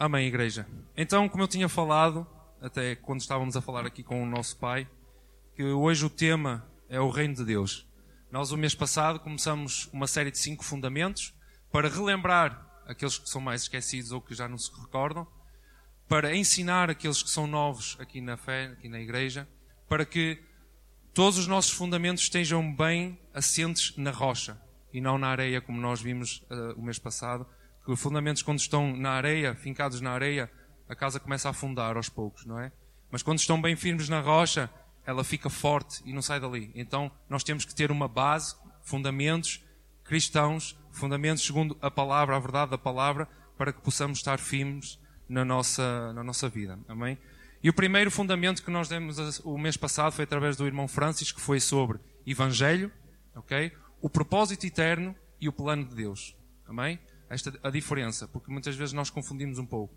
Amém, igreja. Então, como eu tinha falado, até quando estávamos a falar aqui com o nosso pai, que hoje o tema é o reino de Deus. Nós, o mês passado, começamos uma série de cinco fundamentos para relembrar aqueles que são mais esquecidos ou que já não se recordam, para ensinar aqueles que são novos aqui na fé, aqui na igreja, para que todos os nossos fundamentos estejam bem assentes na rocha e não na areia, como nós vimos uh, o mês passado, fundamentos, quando estão na areia, fincados na areia, a casa começa a afundar aos poucos, não é? Mas quando estão bem firmes na rocha, ela fica forte e não sai dali. Então, nós temos que ter uma base, fundamentos cristãos, fundamentos segundo a palavra, a verdade da palavra, para que possamos estar firmes na nossa, na nossa vida. Amém? E o primeiro fundamento que nós demos o mês passado foi através do irmão Francis, que foi sobre Evangelho, ok? O propósito eterno e o plano de Deus. Amém? Esta a diferença, porque muitas vezes nós confundimos um pouco.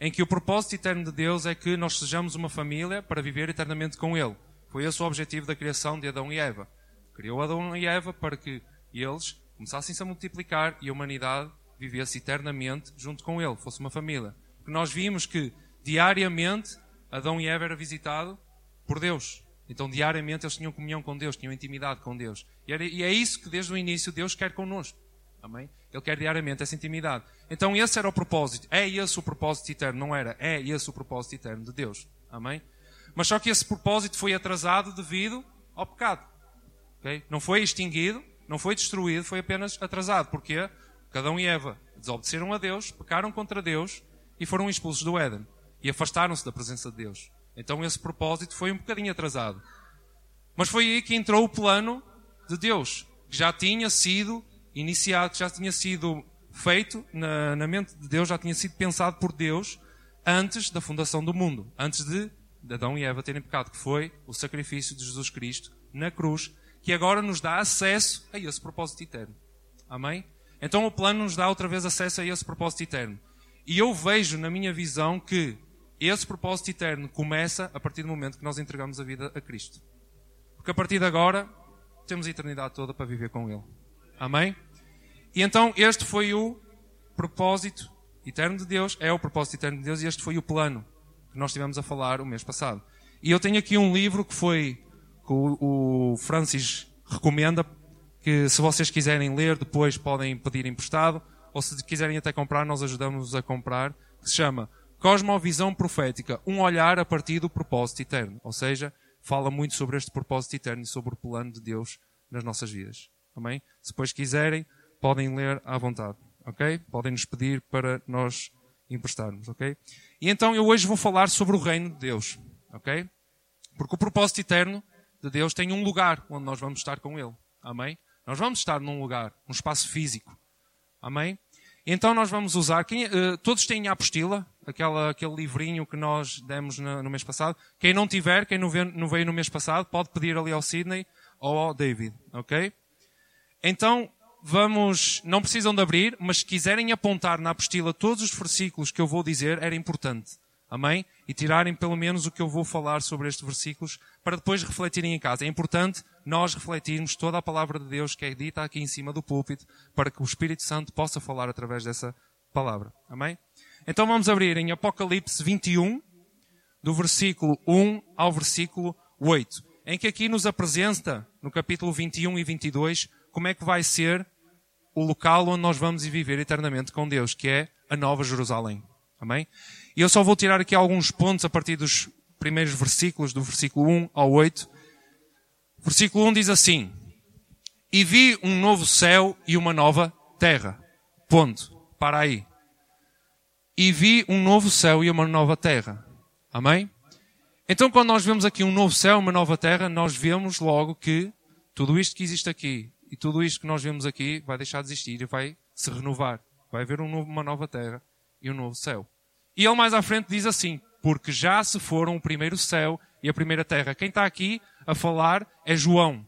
Em que o propósito eterno de Deus é que nós sejamos uma família para viver eternamente com Ele. Foi esse o objetivo da criação de Adão e Eva. Criou Adão e Eva para que eles começassem-se a multiplicar e a humanidade vivesse eternamente junto com ele, fosse uma família. Porque nós vimos que diariamente Adão e Eva era visitado por Deus. Então diariamente eles tinham comunhão com Deus, tinham intimidade com Deus. E, era, e é isso que desde o início Deus quer connosco. Amém? Ele quer diariamente essa intimidade. Então esse era o propósito. É esse o propósito eterno, não era? É esse o propósito eterno de Deus. Amém? Mas só que esse propósito foi atrasado devido ao pecado. Okay? Não foi extinguido, não foi destruído, foi apenas atrasado. Porquê? Porque Adão e Eva desobedeceram a Deus, pecaram contra Deus e foram expulsos do Éden. E afastaram-se da presença de Deus. Então esse propósito foi um bocadinho atrasado. Mas foi aí que entrou o plano de Deus, que já tinha sido iniciado, que já tinha sido feito na, na mente de Deus, já tinha sido pensado por Deus antes da fundação do mundo, antes de Adão e Eva terem pecado, que foi o sacrifício de Jesus Cristo na cruz que agora nos dá acesso a esse propósito eterno. Amém? Então o plano nos dá outra vez acesso a esse propósito eterno. E eu vejo na minha visão que esse propósito eterno começa a partir do momento que nós entregamos a vida a Cristo. Porque a partir de agora temos a eternidade toda para viver com Ele. Amém? E então este foi o propósito eterno de Deus, é o propósito eterno de Deus e este foi o plano que nós tivemos a falar o mês passado. E eu tenho aqui um livro que foi que o, o Francis recomenda que se vocês quiserem ler, depois podem pedir emprestado, ou se quiserem até comprar, nós ajudamos a comprar, que se chama Cosmovisão Profética, um olhar a partir do propósito eterno. Ou seja, fala muito sobre este propósito eterno e sobre o plano de Deus nas nossas vidas. Amém? Se depois quiserem, podem ler à vontade. Ok? Podem nos pedir para nós emprestarmos. Ok? E então eu hoje vou falar sobre o reino de Deus. Ok? Porque o propósito eterno de Deus tem um lugar onde nós vamos estar com Ele. Amém? Nós vamos estar num lugar, um espaço físico. Amém? Então nós vamos usar. Quem, uh, todos têm a apostila, aquela, aquele livrinho que nós demos no, no mês passado. Quem não tiver, quem não veio, não veio no mês passado, pode pedir ali ao Sidney ou ao David. Ok? Então vamos. Não precisam de abrir, mas se quiserem apontar na apostila todos os versículos que eu vou dizer, era importante. Amém? E tirarem pelo menos o que eu vou falar sobre estes versículos para depois refletirem em casa. É importante nós refletirmos toda a palavra de Deus que é dita aqui em cima do púlpito para que o Espírito Santo possa falar através dessa palavra. Amém? Então vamos abrir em Apocalipse 21, do versículo 1 ao versículo 8, em que aqui nos apresenta, no capítulo 21 e 22, como é que vai ser o local onde nós vamos viver eternamente com Deus, que é a Nova Jerusalém. Amém? E eu só vou tirar aqui alguns pontos a partir dos primeiros versículos, do versículo 1 ao 8. Versículo 1 diz assim: E vi um novo céu e uma nova terra. Ponto. Para aí. E vi um novo céu e uma nova terra. Amém? Então, quando nós vemos aqui um novo céu e uma nova terra, nós vemos logo que tudo isto que existe aqui e tudo isto que nós vemos aqui vai deixar de existir e vai se renovar. Vai haver um novo, uma nova terra e um novo céu. E ele mais à frente diz assim: Porque já se foram o primeiro céu e a primeira terra. Quem está aqui a falar é João.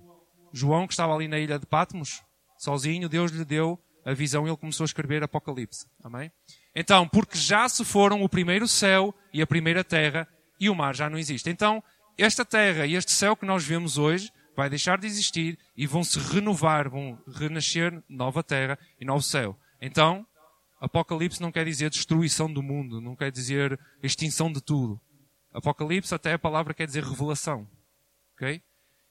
João, que estava ali na ilha de Patmos, sozinho, Deus lhe deu a visão e ele começou a escrever Apocalipse. Amém? Então, porque já se foram o primeiro céu e a primeira terra e o mar já não existe. Então, esta terra e este céu que nós vemos hoje vai deixar de existir e vão se renovar, vão renascer nova terra e novo céu. Então, Apocalipse não quer dizer destruição do mundo, não quer dizer extinção de tudo. Apocalipse, até a palavra quer dizer revelação. Ok?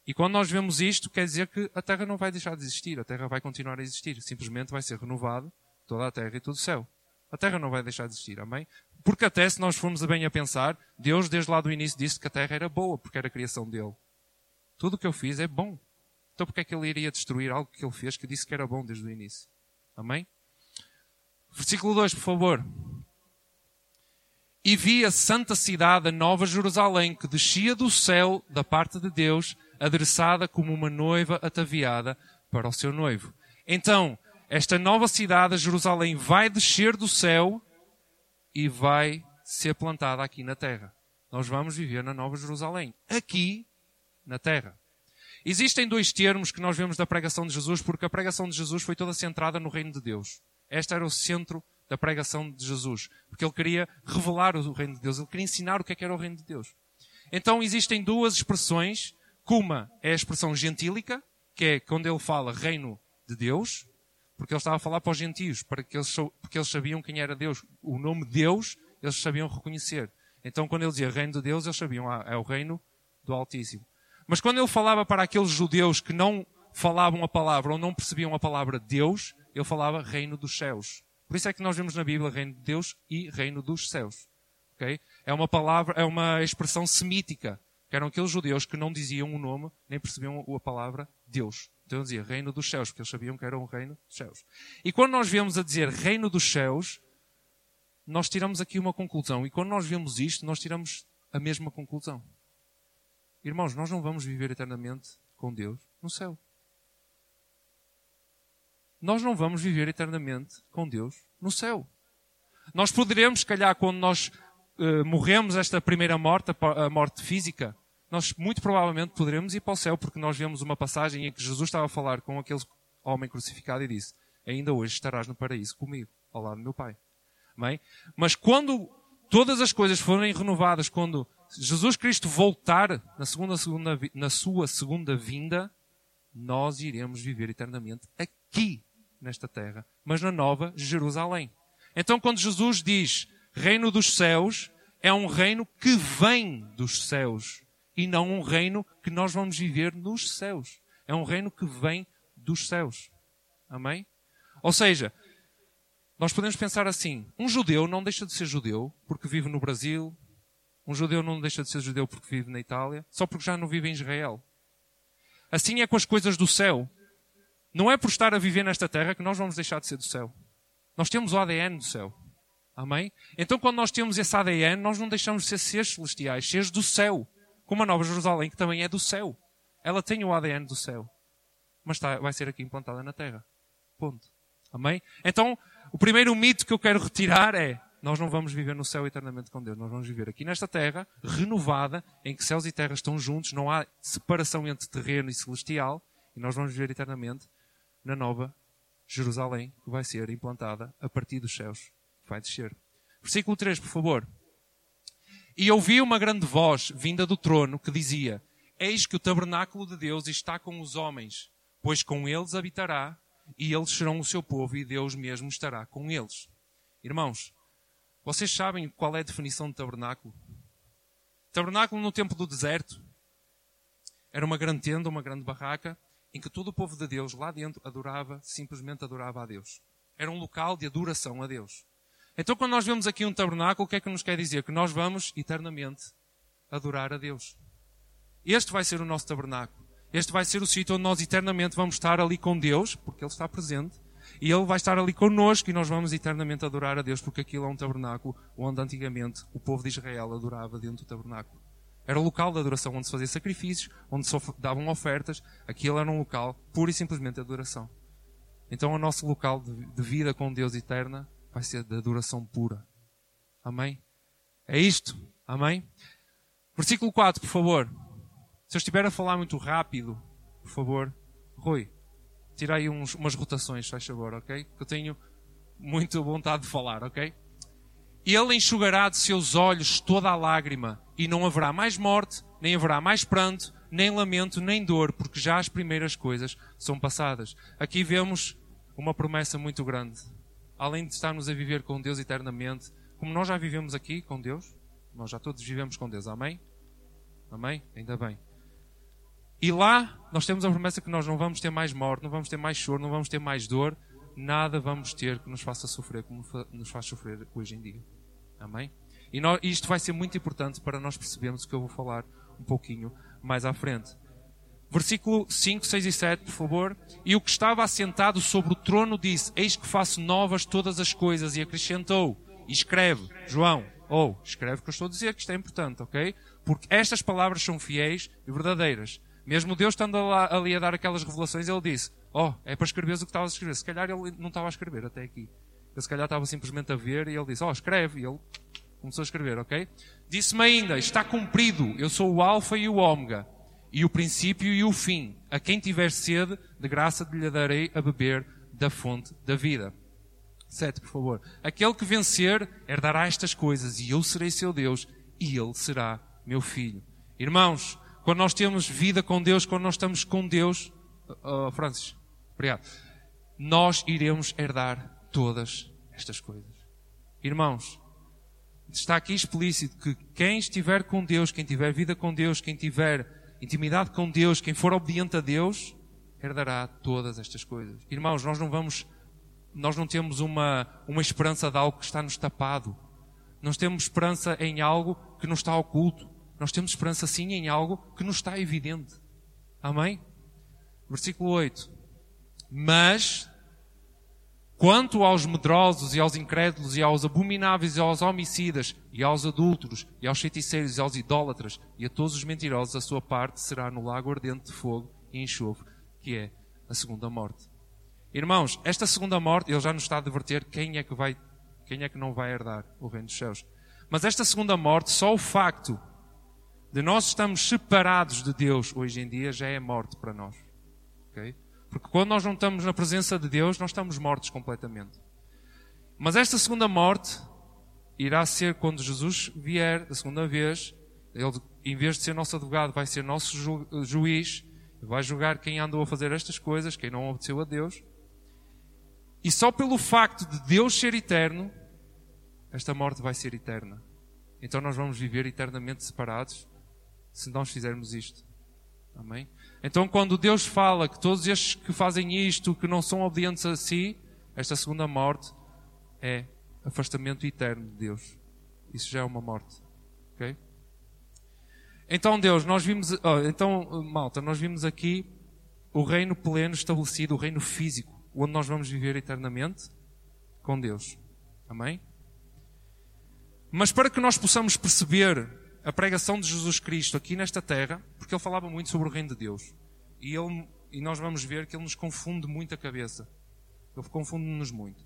E quando nós vemos isto, quer dizer que a Terra não vai deixar de existir, a Terra vai continuar a existir. Simplesmente vai ser renovado toda a Terra e todo o céu. A Terra não vai deixar de existir, amém? Porque até se nós formos bem a pensar, Deus desde lá do início disse que a Terra era boa, porque era a criação dele. Tudo o que eu fiz é bom. Então porque é que ele iria destruir algo que ele fez que disse que era bom desde o início? Amém? Versículo 2, por favor. E vi a santa cidade, a nova Jerusalém, que descia do céu da parte de Deus, adereçada como uma noiva ataviada para o seu noivo. Então, esta nova cidade, Jerusalém, vai descer do céu e vai ser plantada aqui na terra. Nós vamos viver na Nova Jerusalém, aqui na terra. Existem dois termos que nós vemos da pregação de Jesus, porque a pregação de Jesus foi toda centrada no reino de Deus. Este era o centro da pregação de Jesus, porque ele queria revelar o reino de Deus, ele queria ensinar o que, é que era o reino de Deus. Então existem duas expressões. Uma é a expressão gentílica, que é quando ele fala reino de Deus, porque ele estava a falar para os gentios, para que eles, porque eles sabiam quem era Deus. O nome Deus eles sabiam reconhecer. Então quando ele dizia reino de Deus, eles sabiam, ah, é o reino do Altíssimo. Mas quando ele falava para aqueles judeus que não falavam a palavra ou não percebiam a palavra Deus, ele falava reino dos céus. Por isso é que nós vemos na Bíblia reino de Deus e reino dos céus. Okay? É uma palavra, é uma expressão semítica, que eram aqueles judeus que não diziam o nome, nem percebiam a palavra Deus. Então dizia reino dos céus, porque eles sabiam que era um reino dos céus. E quando nós vemos a dizer reino dos céus, nós tiramos aqui uma conclusão. E quando nós vemos isto, nós tiramos a mesma conclusão. Irmãos, nós não vamos viver eternamente com Deus no céu. Nós não vamos viver eternamente com Deus no céu. Nós poderemos, se calhar, quando nós uh, morremos esta primeira morte, a morte física, nós muito provavelmente poderemos ir para o céu, porque nós vemos uma passagem em que Jesus estava a falar com aquele homem crucificado e disse: Ainda hoje estarás no paraíso comigo, ao lado do meu Pai. Amém? Mas quando todas as coisas forem renovadas, quando Jesus Cristo voltar na, segunda, segunda, na sua segunda vinda, nós iremos viver eternamente aqui, nesta terra, mas na nova Jerusalém. Então, quando Jesus diz reino dos céus, é um reino que vem dos céus e não um reino que nós vamos viver nos céus. É um reino que vem dos céus. Amém? Ou seja, nós podemos pensar assim: um judeu não deixa de ser judeu porque vive no Brasil, um judeu não deixa de ser judeu porque vive na Itália, só porque já não vive em Israel. Assim é com as coisas do céu. Não é por estar a viver nesta terra que nós vamos deixar de ser do céu. Nós temos o ADN do céu. Amém? Então, quando nós temos esse ADN, nós não deixamos de ser seres celestiais, seres do céu. Como a Nova Jerusalém, que também é do céu. Ela tem o ADN do céu. Mas está, vai ser aqui implantada na terra. Ponto. Amém? Então, o primeiro mito que eu quero retirar é nós não vamos viver no céu eternamente com Deus. Nós vamos viver aqui nesta terra, renovada, em que céus e terra estão juntos, não há separação entre terreno e celestial, e nós vamos viver eternamente na nova Jerusalém, que vai ser implantada a partir dos céus. Vai descer. Versículo 3, por favor. E ouvi uma grande voz vinda do trono que dizia: Eis que o tabernáculo de Deus está com os homens, pois com eles habitará, e eles serão o seu povo, e Deus mesmo estará com eles. Irmãos, vocês sabem qual é a definição de tabernáculo? Tabernáculo no tempo do deserto era uma grande tenda, uma grande barraca, em que todo o povo de Deus lá dentro adorava, simplesmente adorava a Deus. Era um local de adoração a Deus. Então, quando nós vemos aqui um tabernáculo, o que é que nos quer dizer? Que nós vamos eternamente adorar a Deus. Este vai ser o nosso tabernáculo. Este vai ser o sítio onde nós eternamente vamos estar ali com Deus, porque Ele está presente, e Ele vai estar ali connosco e nós vamos eternamente adorar a Deus, porque aquilo é um tabernáculo onde antigamente o povo de Israel adorava dentro do tabernáculo. Era o local de adoração onde se fazia sacrifícios, onde se davam ofertas. Aquilo era um local pura e simplesmente de adoração. Então o nosso local de vida com Deus eterna vai ser de adoração pura. Amém? É isto. Amém? Versículo 4, por favor. Se eu estiver a falar muito rápido, por favor, Rui, tira aí uns, umas rotações, faz favor, ok? Que eu tenho muita vontade de falar, ok? Ele enxugará de seus olhos toda a lágrima, e não haverá mais morte, nem haverá mais pranto, nem lamento, nem dor, porque já as primeiras coisas são passadas. Aqui vemos uma promessa muito grande. além de estarmos a viver com Deus eternamente, como nós já vivemos aqui com Deus, nós já todos vivemos com Deus, amém? Amém? Ainda bem. E lá nós temos a promessa que nós não vamos ter mais morte, não vamos ter mais choro, não vamos ter mais dor, nada vamos ter que nos faça sofrer como nos faz sofrer hoje em dia. Amém? E nós, isto vai ser muito importante para nós percebermos o que eu vou falar um pouquinho mais à frente. Versículo 5, 6 e 7, por favor. E o que estava assentado sobre o trono disse: Eis que faço novas todas as coisas. E acrescentou: E escreve, João, ou oh, escreve o que eu estou a dizer, que isto é importante, ok? Porque estas palavras são fiéis e verdadeiras. Mesmo Deus estando ali a dar aquelas revelações, ele disse: Oh, é para escreveres o que estavas a escrever. Se calhar ele não estava a escrever até aqui. Ele se calhar estava simplesmente a ver e ele disse: Oh, escreve. E ele começou a escrever, ok? Disse-me ainda: Está cumprido. Eu sou o Alfa e o Ômega e o princípio e o fim. A quem tiver sede, de graça lhe darei a beber da fonte da vida. Sete, por favor. Aquele que vencer herdará estas coisas, e eu serei seu Deus, e ele será meu filho. Irmãos, quando nós temos vida com Deus, quando nós estamos com Deus, oh, Francis, obrigado, nós iremos herdar todas estas coisas. Irmãos, está aqui explícito que quem estiver com Deus, quem tiver vida com Deus, quem tiver intimidade com Deus, quem for obediente a Deus, herdará todas estas coisas. Irmãos, nós não vamos, nós não temos uma, uma esperança de algo que está nos tapado. Nós temos esperança em algo que nos está oculto. Nós temos esperança sim em algo que nos está evidente. Amém? Versículo 8. Mas Quanto aos medrosos e aos incrédulos e aos abomináveis e aos homicidas e aos adúlteros e aos feiticeiros e aos idólatras e a todos os mentirosos, a sua parte será no lago ardente de fogo e enxofre, que é a segunda morte. Irmãos, esta segunda morte, ele já nos está a advertir quem é que vai, quem é que não vai herdar o reino dos céus. Mas esta segunda morte, só o facto de nós estarmos separados de Deus hoje em dia já é morte para nós. Okay? Porque quando nós não estamos na presença de Deus, nós estamos mortos completamente. Mas esta segunda morte irá ser quando Jesus vier a segunda vez. Ele, em vez de ser nosso advogado, vai ser nosso ju juiz. Vai julgar quem andou a fazer estas coisas, quem não obedeceu a Deus. E só pelo facto de Deus ser eterno, esta morte vai ser eterna. Então nós vamos viver eternamente separados se nós fizermos isto. Amém? Então, quando Deus fala que todos estes que fazem isto, que não são obedientes a si, esta segunda morte é afastamento eterno de Deus. Isso já é uma morte. Ok? Então, Deus, nós vimos, oh, então, malta, nós vimos aqui o reino pleno estabelecido, o reino físico, onde nós vamos viver eternamente com Deus. Amém? Mas para que nós possamos perceber a pregação de Jesus Cristo aqui nesta terra, porque ele falava muito sobre o reino de Deus. E, ele, e nós vamos ver que ele nos confunde muito a cabeça. Ele confunde-nos muito.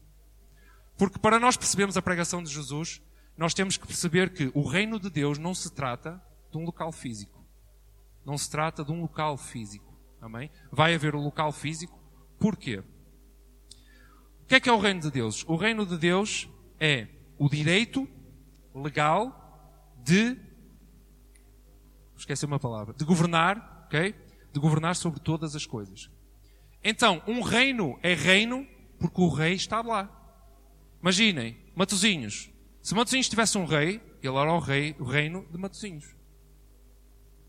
Porque para nós percebermos a pregação de Jesus, nós temos que perceber que o reino de Deus não se trata de um local físico. Não se trata de um local físico. Amém? Vai haver o um local físico. Porquê? O que é que é o reino de Deus? O reino de Deus é o direito legal de esqueci uma palavra, de governar, ok? De governar sobre todas as coisas. Então, um reino é reino porque o rei está lá. Imaginem, Matozinhos. Se Matozinhos tivesse um rei, ele era o rei, o reino de Matozinhos.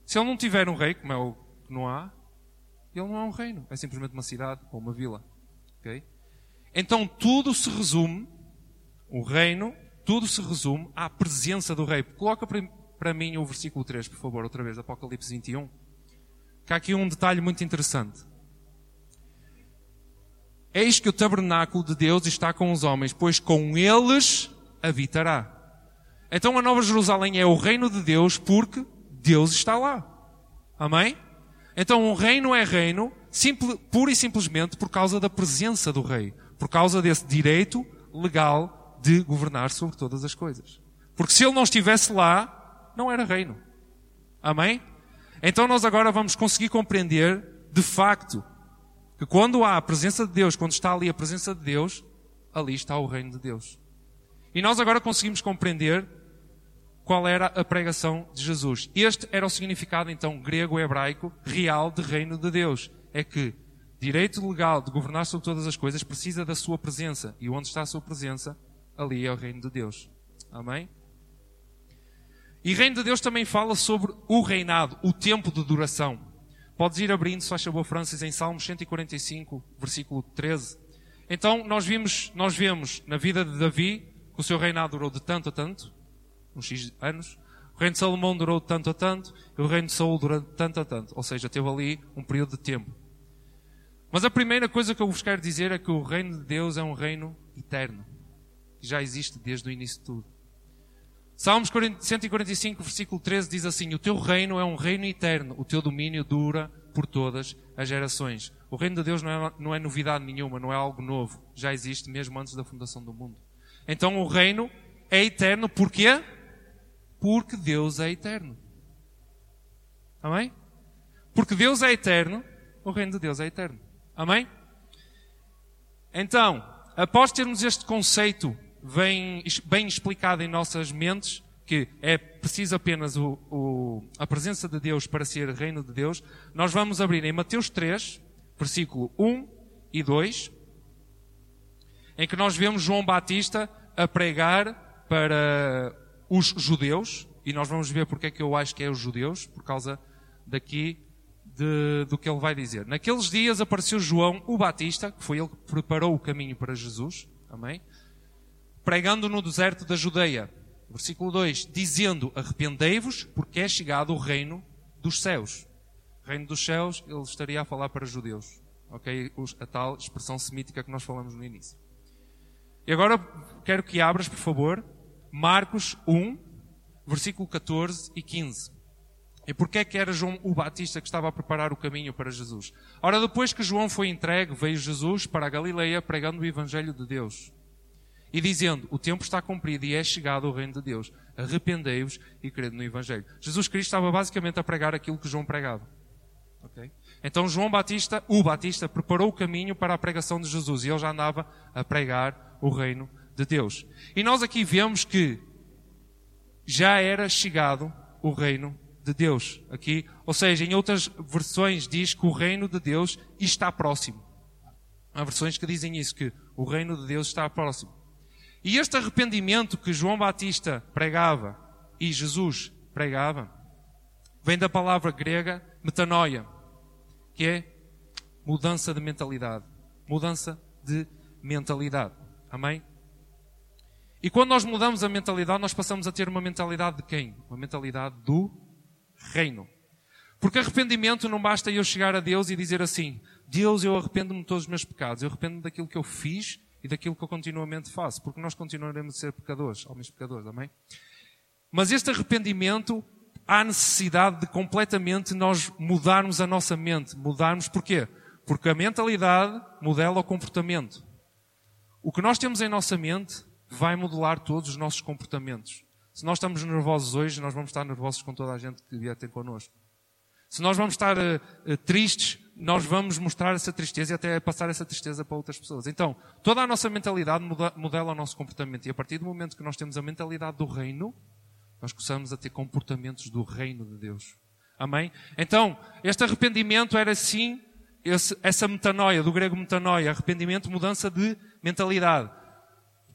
Se ele não tiver um rei, como é o que não há, ele não é um reino. É simplesmente uma cidade ou uma vila. ok? Então tudo se resume, o reino, tudo se resume à presença do rei. Coloca para mim o versículo 3, por favor, outra vez, Apocalipse 21. Que há aqui um detalhe muito interessante. Eis que o tabernáculo de Deus está com os homens, pois com eles habitará. Então a Nova Jerusalém é o reino de Deus porque Deus está lá. Amém? Então um reino é reino simple, pura e simplesmente por causa da presença do rei. Por causa desse direito legal de governar sobre todas as coisas. Porque se ele não estivesse lá, não era reino. Amém? Então nós agora vamos conseguir compreender, de facto, que quando há a presença de Deus, quando está ali a presença de Deus, ali está o reino de Deus. E nós agora conseguimos compreender qual era a pregação de Jesus. Este era o significado, então, grego-hebraico real de reino de Deus. É que direito legal de governar sobre todas as coisas, precisa da sua presença. E onde está a sua presença, ali é o reino de Deus. Amém? E reino de Deus também fala sobre o reinado, o tempo de duração. Podes ir abrindo, se faz favor, Francis, em Salmos 145, versículo 13. Então, nós vimos, nós vemos na vida de Davi que o seu reinado durou de tanto a tanto, uns X anos. O reino de Salomão durou de tanto a tanto, e o reino de Saul durou de tanto a tanto. Ou seja, teve ali um período de tempo. Mas a primeira coisa que eu vos quero dizer é que o reino de Deus é um reino eterno. Que já existe desde o início de tudo. Salmos 145, versículo 13 diz assim: O teu reino é um reino eterno, o teu domínio dura por todas as gerações. O reino de Deus não é, não é novidade nenhuma, não é algo novo. Já existe mesmo antes da fundação do mundo. Então o reino é eterno, porquê? Porque Deus é eterno. Amém? Porque Deus é eterno, o reino de Deus é eterno. Amém? Então, após termos este conceito bem, bem explicado em nossas mentes, que é preciso apenas o, o, a presença de Deus para ser reino de Deus, nós vamos abrir em Mateus 3, versículo 1 e 2, em que nós vemos João Batista a pregar para os judeus, e nós vamos ver porque é que eu acho que é os judeus, por causa daqui de, do que ele vai dizer. Naqueles dias apareceu João o Batista, que foi ele que preparou o caminho para Jesus, amém? Pregando no deserto da Judeia Versículo 2: Dizendo: Arrependei-vos, porque é chegado o reino dos céus. Reino dos céus, ele estaria a falar para judeus. Ok? A tal expressão semítica que nós falamos no início. E agora quero que abras, por favor, Marcos 1, versículo 14 e 15. E porquê que era João o Batista que estava a preparar o caminho para Jesus? Ora, depois que João foi entregue, veio Jesus para a Galileia pregando o Evangelho de Deus e dizendo: O tempo está cumprido e é chegado o reino de Deus. Arrependei-vos e crede no Evangelho. Jesus Cristo estava basicamente a pregar aquilo que João pregava. Okay? Então João Batista, o Batista, preparou o caminho para a pregação de Jesus e ele já andava a pregar o reino de Deus. E nós aqui vemos que já era chegado o reino de Deus. Aqui, ou seja, em outras versões diz que o reino de Deus está próximo. Há versões que dizem isso, que o reino de Deus está próximo. E este arrependimento que João Batista pregava e Jesus pregava, vem da palavra grega metanoia, que é mudança de mentalidade. Mudança de mentalidade. Amém? E quando nós mudamos a mentalidade, nós passamos a ter uma mentalidade de quem? Uma mentalidade do reino. Porque arrependimento não basta eu chegar a Deus e dizer assim: Deus, eu arrependo-me de todos os meus pecados, eu arrependo-me daquilo que eu fiz e daquilo que eu continuamente faço, porque nós continuaremos a ser pecadores, homens pecadores, amém? Mas este arrependimento, há necessidade de completamente nós mudarmos a nossa mente. Mudarmos porquê? Porque a mentalidade modela o comportamento. O que nós temos em nossa mente vai modelar todos os nossos comportamentos. Se nós estamos nervosos hoje, nós vamos estar nervosos com toda a gente que vier ter connosco. Se nós vamos estar uh, tristes, nós vamos mostrar essa tristeza e até passar essa tristeza para outras pessoas. Então, toda a nossa mentalidade modela o nosso comportamento. E a partir do momento que nós temos a mentalidade do reino, nós começamos a ter comportamentos do reino de Deus. Amém? Então, este arrependimento era sim esse, essa metanoia, do grego metanoia, arrependimento, mudança de mentalidade.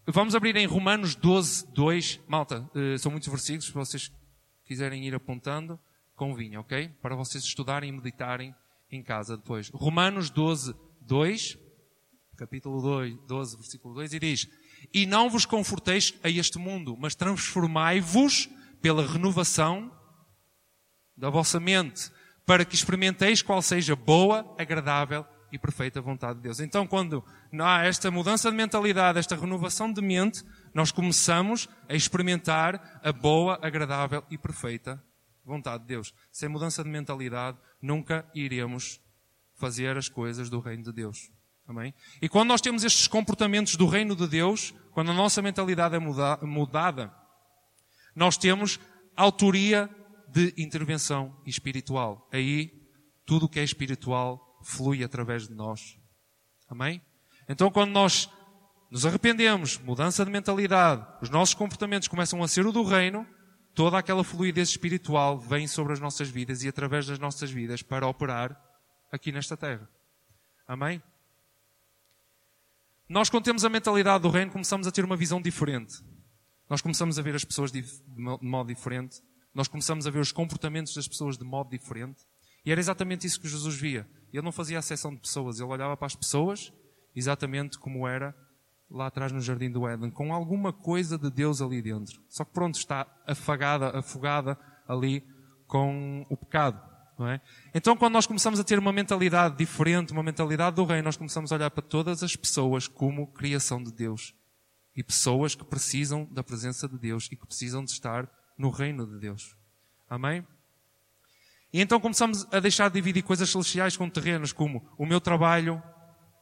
Vamos abrir em Romanos 12, 2. Malta, eh, são muitos versículos, se vocês quiserem ir apontando, convinha, ok? Para vocês estudarem e meditarem em casa depois. Romanos 12, 2, capítulo 2, 12, versículo 2, e diz: E não vos conforteis a este mundo, mas transformai-vos pela renovação da vossa mente, para que experimenteis qual seja boa, agradável e perfeita vontade de Deus. Então, quando há esta mudança de mentalidade, esta renovação de mente, nós começamos a experimentar a boa, agradável e perfeita vontade de Deus. Sem mudança de mentalidade, nunca iremos fazer as coisas do reino de Deus. Amém? E quando nós temos estes comportamentos do reino de Deus, quando a nossa mentalidade é mudada, nós temos autoria de intervenção espiritual. Aí, tudo o que é espiritual flui através de nós. Amém? Então, quando nós nos arrependemos, mudança de mentalidade, os nossos comportamentos começam a ser o do reino, toda aquela fluidez espiritual vem sobre as nossas vidas e através das nossas vidas para operar aqui nesta terra. Amém? Nós, quando temos a mentalidade do reino, começamos a ter uma visão diferente. Nós começamos a ver as pessoas de modo diferente. Nós começamos a ver os comportamentos das pessoas de modo diferente. E era exatamente isso que Jesus via. Ele não fazia acessão de pessoas, ele olhava para as pessoas exatamente como era lá atrás no Jardim do Éden, com alguma coisa de Deus ali dentro. Só que pronto, está afagada, afogada ali com o pecado. É? Então, quando nós começamos a ter uma mentalidade diferente, uma mentalidade do reino, nós começamos a olhar para todas as pessoas como criação de Deus. E pessoas que precisam da presença de Deus e que precisam de estar no reino de Deus. Amém? E então começamos a deixar de dividir coisas celestiais com terrenos, como o meu trabalho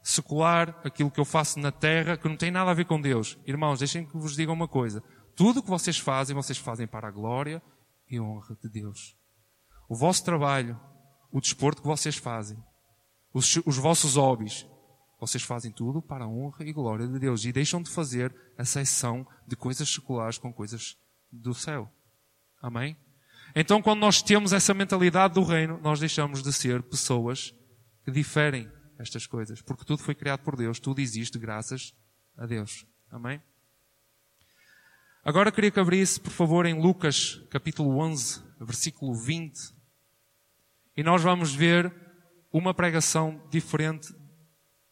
secular, aquilo que eu faço na terra, que não tem nada a ver com Deus. Irmãos, deixem que vos diga uma coisa. Tudo o que vocês fazem, vocês fazem para a glória e honra de Deus. O vosso trabalho, o desporto que vocês fazem, os, os vossos hobbies, vocês fazem tudo para a honra e glória de Deus e deixam de fazer a seção de coisas seculares com coisas do céu. Amém? Então, quando nós temos essa mentalidade do reino, nós deixamos de ser pessoas que diferem estas coisas, porque tudo foi criado por Deus, tudo existe graças a Deus. Amém? Agora queria que abrisse, por favor, em Lucas, capítulo 11, versículo 20. E nós vamos ver uma pregação diferente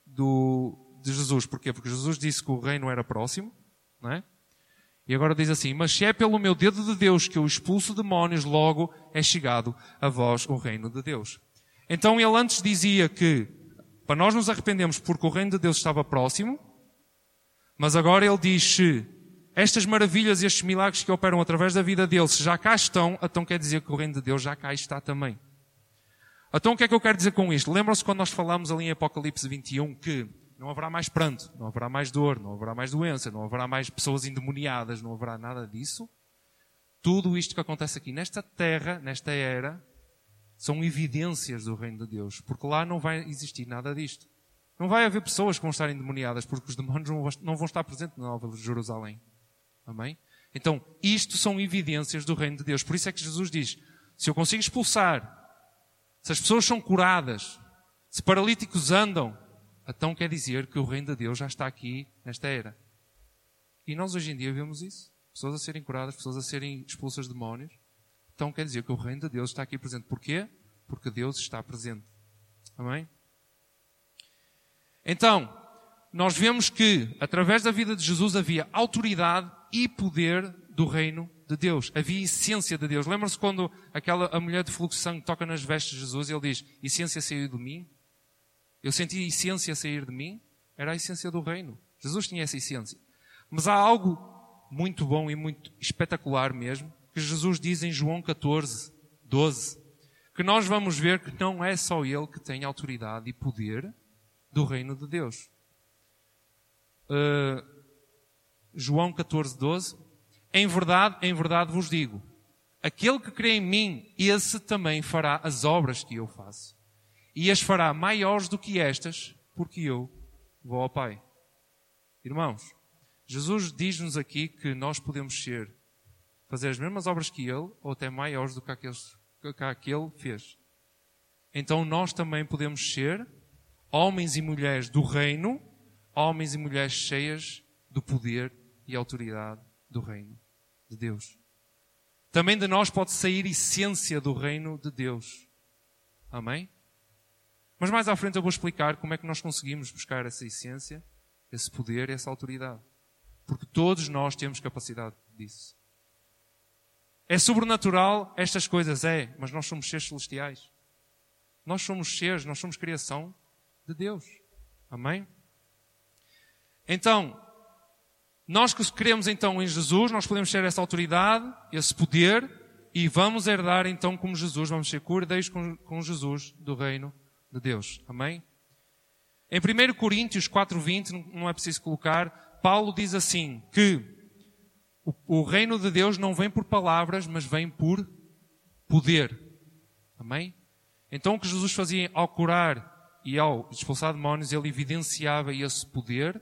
do, de Jesus. Porquê? Porque Jesus disse que o reino era próximo, não é? E agora diz assim: Mas se é pelo meu dedo de Deus que eu expulso demónios, logo é chegado a vós o reino de Deus. Então ele antes dizia que para nós nos arrependemos porque o reino de Deus estava próximo, mas agora ele diz estas maravilhas e estes milagres que operam através da vida dele, se já cá estão, então quer dizer que o reino de Deus já cá está também. Então o que é que eu quero dizer com isto? Lembram-se quando nós falamos ali em Apocalipse 21 que não haverá mais pranto, não haverá mais dor, não haverá mais doença, não haverá mais pessoas endemoniadas, não haverá nada disso. Tudo isto que acontece aqui nesta terra, nesta era, são evidências do reino de Deus, porque lá não vai existir nada disto. Não vai haver pessoas que vão estar endemoniadas, porque os demônios não vão estar presentes na Nova Jerusalém. Amém? Então, isto são evidências do reino de Deus. Por isso é que Jesus diz: se eu consigo expulsar, se as pessoas são curadas, se paralíticos andam, então quer dizer que o reino de Deus já está aqui nesta era. E nós hoje em dia vemos isso. Pessoas a serem curadas, pessoas a serem expulsas de demónios. Então quer dizer que o reino de Deus está aqui presente. Porquê? Porque Deus está presente. Amém? Então, nós vemos que, através da vida de Jesus, havia autoridade e poder do reino de Deus. Havia essência de Deus. Lembram-se quando aquela, a mulher de fluxo de sangue toca nas vestes de Jesus e ele diz, essência saiu de mim? Eu senti a essência sair de mim, era a essência do reino. Jesus tinha essa essência. Mas há algo muito bom e muito espetacular mesmo, que Jesus diz em João 14, 12, que nós vamos ver que não é só Ele que tem autoridade e poder do reino de Deus. Uh, João 14, 12. Em verdade, em verdade vos digo, aquele que crê em mim, esse também fará as obras que eu faço e as fará maiores do que estas, porque eu vou ao Pai. Irmãos, Jesus diz-nos aqui que nós podemos ser, fazer as mesmas obras que Ele, ou até maiores do que, aqueles, que aquele fez. Então nós também podemos ser homens e mulheres do reino, homens e mulheres cheias do poder e autoridade do reino de Deus. Também de nós pode sair essência do reino de Deus. Amém? Mas mais à frente eu vou explicar como é que nós conseguimos buscar essa essência, esse poder, essa autoridade. Porque todos nós temos capacidade disso. É sobrenatural estas coisas? É, mas nós somos seres celestiais. Nós somos seres, nós somos criação de Deus. Amém? Então, nós que queremos então em Jesus, nós podemos ter essa autoridade, esse poder, e vamos herdar então como Jesus, vamos ser cordeiros com, com Jesus do reino de Deus. Amém? Em 1 Coríntios 4.20, não é preciso colocar, Paulo diz assim, que o, o reino de Deus não vem por palavras, mas vem por poder. Amém? Então o que Jesus fazia ao curar e ao expulsar demónios, ele evidenciava esse poder,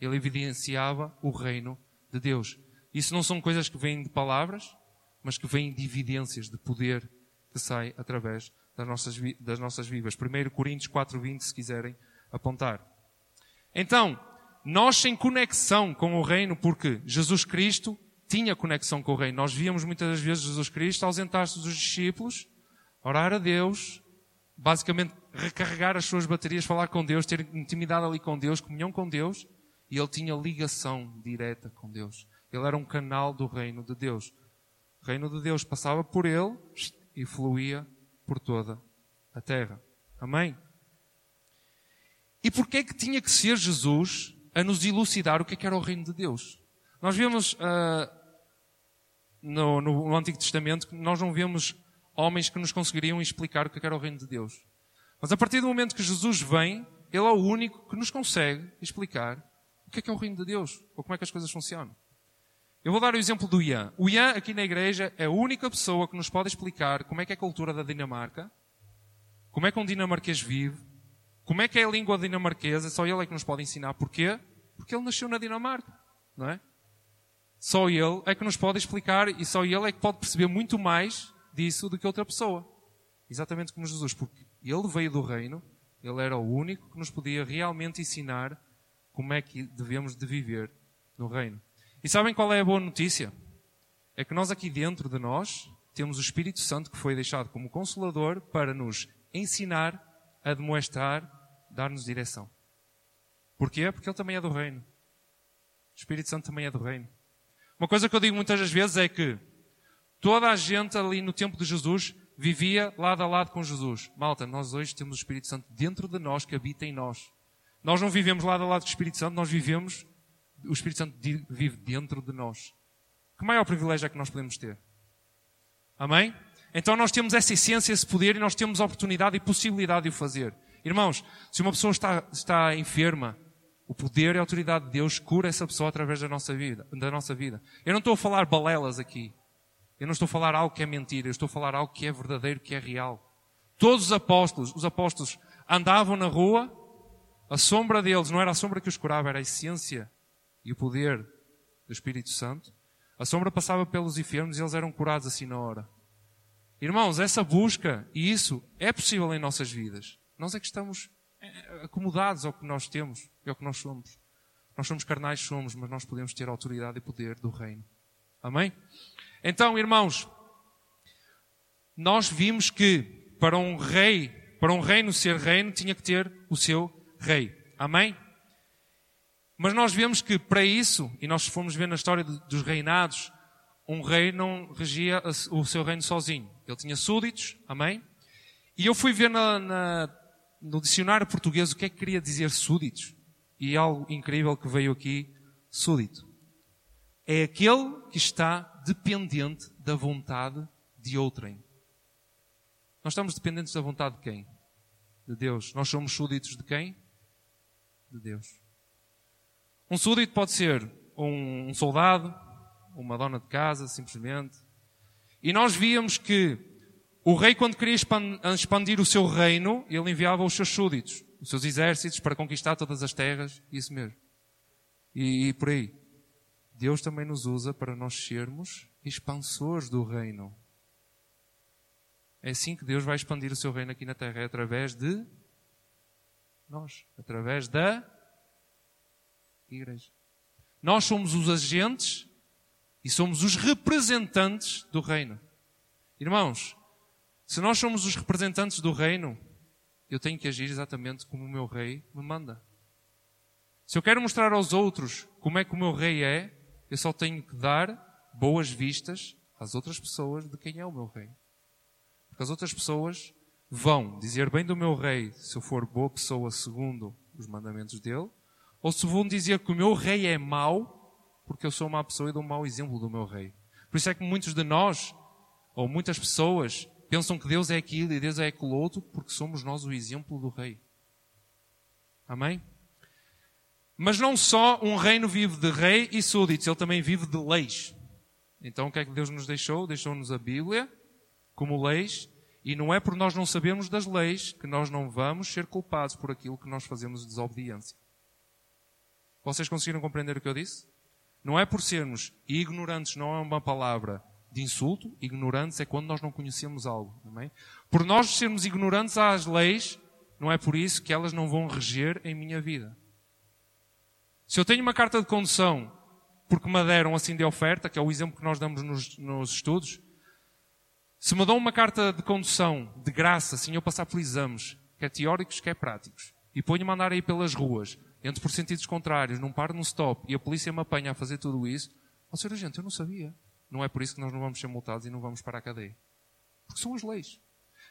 ele evidenciava o reino de Deus. Isso não são coisas que vêm de palavras, mas que vêm de evidências de poder que sai através das nossas, das nossas vidas. 1 Coríntios 4.20, se quiserem apontar. Então, nós sem conexão com o reino, porque Jesus Cristo tinha conexão com o reino. Nós víamos muitas das vezes Jesus Cristo ausentar-se dos discípulos, orar a Deus, basicamente recarregar as suas baterias, falar com Deus, ter intimidade ali com Deus, comunhão com Deus, e ele tinha ligação direta com Deus. Ele era um canal do reino de Deus. O reino de Deus passava por ele e fluía por toda a terra. Amém? E porquê é que tinha que ser Jesus a nos elucidar o que, é que era o reino de Deus? Nós vemos uh, no, no, Antigo Testamento que nós não vemos homens que nos conseguiriam explicar o que, é que era o reino de Deus. Mas a partir do momento que Jesus vem, Ele é o único que nos consegue explicar o que é que é o reino de Deus, ou como é que as coisas funcionam. Eu vou dar o exemplo do Ian. O Ian, aqui na igreja, é a única pessoa que nos pode explicar como é que é a cultura da Dinamarca, como é que um dinamarquês vive, como é que é a língua dinamarquesa, só ele é que nos pode ensinar. Porquê? Porque ele nasceu na Dinamarca, não é? Só ele é que nos pode explicar e só ele é que pode perceber muito mais disso do que outra pessoa. Exatamente como Jesus, porque ele veio do reino, ele era o único que nos podia realmente ensinar como é que devemos de viver no reino. E sabem qual é a boa notícia? É que nós aqui dentro de nós temos o Espírito Santo que foi deixado como consolador para nos ensinar, admoestar, dar-nos direção. Porquê? Porque ele também é do reino. O Espírito Santo também é do reino. Uma coisa que eu digo muitas das vezes é que toda a gente ali no tempo de Jesus vivia lado a lado com Jesus. Malta, nós hoje temos o Espírito Santo dentro de nós que habita em nós. Nós não vivemos lado a lado com o Espírito Santo, nós vivemos, o Espírito Santo vive dentro de nós. Que maior privilégio é que nós podemos ter? Amém? Então nós temos essa essência, esse poder e nós temos a oportunidade e possibilidade de o fazer. Irmãos, se uma pessoa está, está enferma, o poder e a autoridade de Deus cura essa pessoa através da nossa vida. Da nossa vida. Eu não estou a falar balelas aqui. Eu não estou a falar algo que é mentira. Eu estou a falar algo que é verdadeiro, que é real. Todos os apóstolos, os apóstolos andavam na rua a sombra deles não era a sombra que os curava, era a essência e o poder do Espírito Santo. A sombra passava pelos enfermos e eles eram curados assim na hora. Irmãos, essa busca e isso é possível em nossas vidas. Nós é que estamos eh, acomodados ao que nós temos e ao que nós somos. Nós somos carnais, somos, mas nós podemos ter autoridade e poder do reino. Amém? Então, irmãos, nós vimos que para um rei, para um reino ser reino, tinha que ter o seu rei. Amém? Mas nós vemos que para isso, e nós fomos ver na história dos reinados, um rei não regia o seu reino sozinho. Ele tinha súditos, amém? E eu fui ver na, na, no dicionário português o que é que queria dizer súditos. E algo incrível que veio aqui, súdito. É aquele que está dependente da vontade de outrem. Nós estamos dependentes da vontade de quem? De Deus. Nós somos súditos de quem? de Deus. Um súdito pode ser um, soldado, uma dona de casa, simplesmente. E nós víamos que o rei, quando queria expandir o seu reino, ele enviava os seus súditos, os seus exércitos para conquistar todas as terras, isso mesmo. E, e por aí. Deus também nos usa para nós sermos expansores do reino. É assim que Deus vai expandir o seu reino aqui na terra, é através de nós, através da igreja. Nós somos os agentes e somos os representantes do reino. Irmãos, se nós somos os representantes do reino, eu tenho que agir exatamente como o meu rei me manda. Se eu quero mostrar aos outros como é que o meu rei é, eu só tenho que dar boas vistas às outras pessoas de quem é o meu rei. Porque as outras pessoas vão dizer bem do meu rei se eu for boa pessoa segundo os mandamentos dele, ou se vão dizer que o meu rei é mau porque eu sou uma pessoa e dou um mau exemplo do meu rei. Por isso é que muitos de nós, ou muitas pessoas, pensam que Deus é aquilo e Deus é aquilo outro porque somos nós o exemplo do rei. Amém? Mas não só um reino vive de rei e súditos, ele também vive de leis. Então o que é que Deus nos deixou? Deixou-nos a Bíblia como leis e não é por nós não sabermos das leis que nós não vamos ser culpados por aquilo que nós fazemos de desobediência. Vocês conseguiram compreender o que eu disse? Não é por sermos ignorantes, não é uma palavra de insulto. Ignorantes é quando nós não conhecemos algo. Amém? Por nós sermos ignorantes às leis, não é por isso que elas não vão reger em minha vida. Se eu tenho uma carta de condução porque me deram assim de oferta, que é o exemplo que nós damos nos, nos estudos, se me dão uma carta de condução de graça, assim eu passar por exames, quer teóricos, quer práticos, e ponho-me a andar aí pelas ruas, entro por sentidos contrários, não paro no stop, e a polícia me apanha a fazer tudo isso, ó oh, agente, eu não sabia. Não é por isso que nós não vamos ser multados e não vamos para a cadeia. Porque são as leis.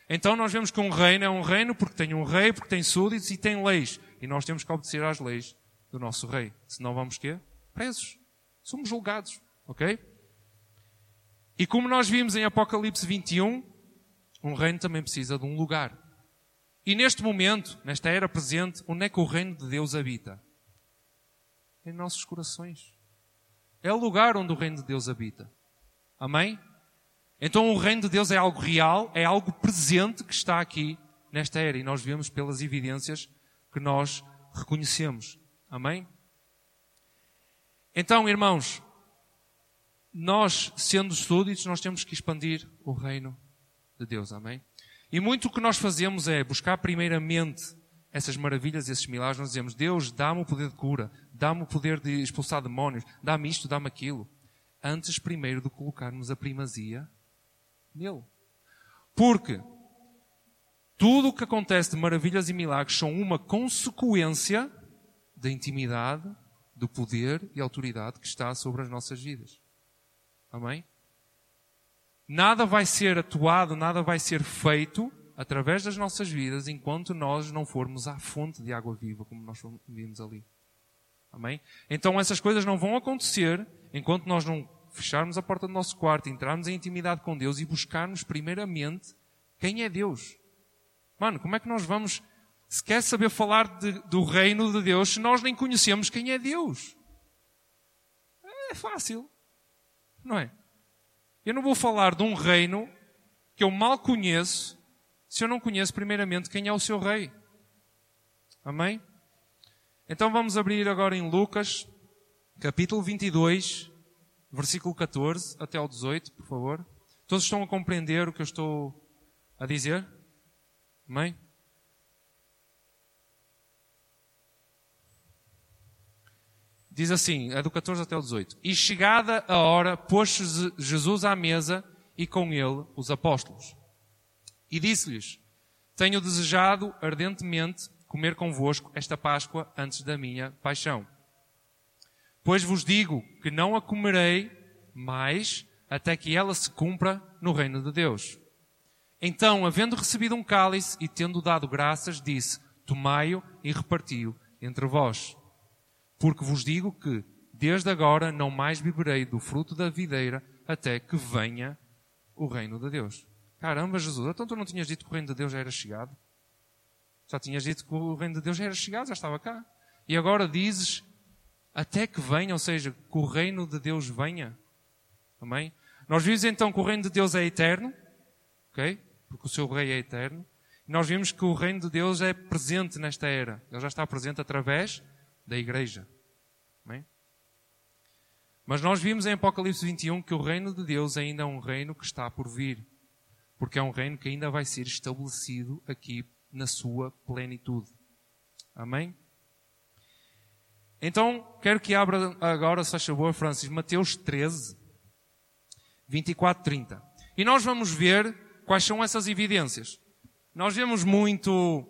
Então nós vemos que um reino é um reino porque tem um rei, porque tem súditos e tem leis. E nós temos que obedecer às leis do nosso rei. Senão vamos quê? Presos. Somos julgados. Ok? E como nós vimos em Apocalipse 21, um reino também precisa de um lugar. E neste momento, nesta era presente, onde é que o reino de Deus habita? Em nossos corações. É o lugar onde o reino de Deus habita. Amém? Então o reino de Deus é algo real, é algo presente que está aqui nesta era e nós vemos pelas evidências que nós reconhecemos. Amém? Então, irmãos, nós, sendo súditos, nós temos que expandir o reino de Deus. Amém? E muito o que nós fazemos é buscar primeiramente essas maravilhas, esses milagres. Nós dizemos, Deus, dá-me o poder de cura, dá-me o poder de expulsar demónios, dá-me isto, dá-me aquilo. Antes, primeiro, de colocarmos a primazia nele. Porque tudo o que acontece de maravilhas e milagres são uma consequência da intimidade, do poder e autoridade que está sobre as nossas vidas. Amém? Nada vai ser atuado, nada vai ser feito através das nossas vidas enquanto nós não formos à fonte de água viva, como nós vimos ali. Amém? Então essas coisas não vão acontecer enquanto nós não fecharmos a porta do nosso quarto, entrarmos em intimidade com Deus e buscarmos primeiramente quem é Deus. Mano, como é que nós vamos sequer saber falar de, do reino de Deus se nós nem conhecemos quem é Deus? É fácil. Não é? Eu não vou falar de um reino que eu mal conheço se eu não conheço primeiramente quem é o seu rei. Amém? Então vamos abrir agora em Lucas, capítulo 22, versículo 14 até ao 18, por favor. Todos estão a compreender o que eu estou a dizer? Amém? Diz assim, é do 14 até o 18. E chegada a hora, pôs Jesus à mesa e com ele os apóstolos. E disse-lhes, tenho desejado ardentemente comer convosco esta Páscoa antes da minha paixão. Pois vos digo que não a comerei mais até que ela se cumpra no reino de Deus. Então, havendo recebido um cálice e tendo dado graças, disse, tomai-o e reparti-o entre vós. Porque vos digo que, desde agora, não mais beberei do fruto da videira até que venha o reino de Deus. Caramba, Jesus, então tu não tinhas dito que o reino de Deus já era chegado? Já tinhas dito que o reino de Deus já era chegado, já estava cá. E agora dizes até que venha, ou seja, que o reino de Deus venha. Amém? Nós vimos então que o reino de Deus é eterno, ok? Porque o seu rei é eterno. E nós vimos que o reino de Deus é presente nesta era. Ele já está presente através da igreja. Amém? Mas nós vimos em Apocalipse 21 que o reino de Deus ainda é um reino que está por vir. Porque é um reino que ainda vai ser estabelecido aqui na sua plenitude. Amém? Então, quero que abra agora, se faz favor, Francis, Mateus 13, 24, 30. E nós vamos ver quais são essas evidências. Nós vemos muito,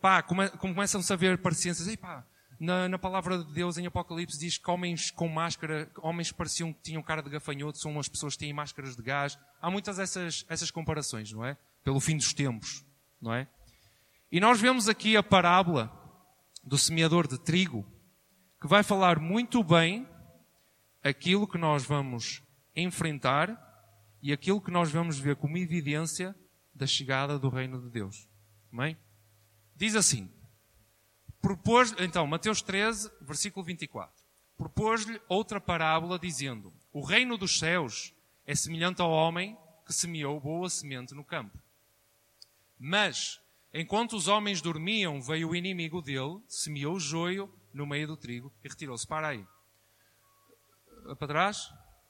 pá, como, começam-se a ver parecenças, e pá, na, na, palavra de Deus em Apocalipse diz que homens com máscara, homens pareciam que tinham cara de gafanhoto, são as pessoas que têm máscaras de gás. Há muitas essas, essas comparações, não é? Pelo fim dos tempos, não é? E nós vemos aqui a parábola do semeador de trigo, que vai falar muito bem aquilo que nós vamos enfrentar e aquilo que nós vamos ver como evidência da chegada do reino de Deus. Amém? Diz assim: propôs, então, Mateus 13, versículo 24. Propôs-lhe outra parábola, dizendo: O reino dos céus é semelhante ao homem que semeou boa semente no campo. Mas, enquanto os homens dormiam, veio o inimigo dele, semeou joio no meio do trigo e retirou-se. Para aí. Para trás?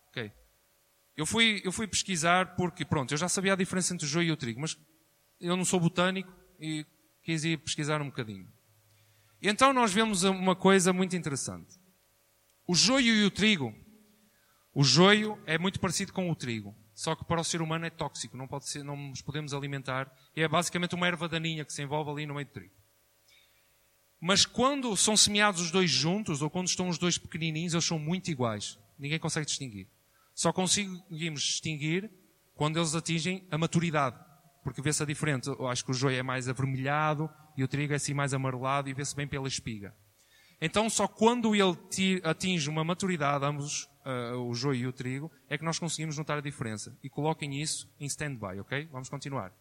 Ok. Eu fui, eu fui pesquisar porque, pronto, eu já sabia a diferença entre o joio e o trigo, mas eu não sou botânico e quis ir pesquisar um bocadinho. E então nós vemos uma coisa muito interessante. O joio e o trigo. O joio é muito parecido com o trigo. Só que para o ser humano é tóxico, não, pode ser, não nos podemos alimentar. E é basicamente uma erva daninha que se envolve ali no meio do trigo. Mas quando são semeados os dois juntos, ou quando estão os dois pequenininhos, eles são muito iguais. Ninguém consegue distinguir. Só conseguimos distinguir quando eles atingem a maturidade. Porque vê-se a diferença. Eu acho que o joio é mais avermelhado e o trigo é assim mais amarelado e vê-se bem pela espiga. Então, só quando ele atinge uma maturidade, ambos, uh, o joio e o trigo, é que nós conseguimos notar a diferença. E coloquem isso em stand-by, ok? Vamos continuar.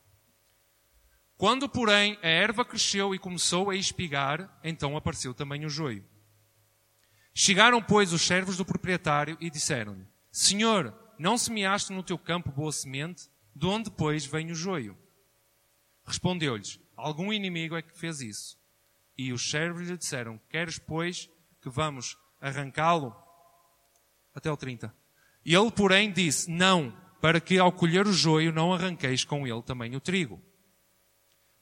Quando, porém, a erva cresceu e começou a espigar, então apareceu também o joio. Chegaram, pois, os servos do proprietário e disseram-lhe: Senhor, não semeaste no teu campo boa semente? De onde, pois, vem o joio? Respondeu-lhes: Algum inimigo é que fez isso. E os servos lhe disseram: Queres, pois, que vamos arrancá-lo? Até o 30. E ele, porém, disse: Não, para que ao colher o joio não arranqueis com ele também o trigo.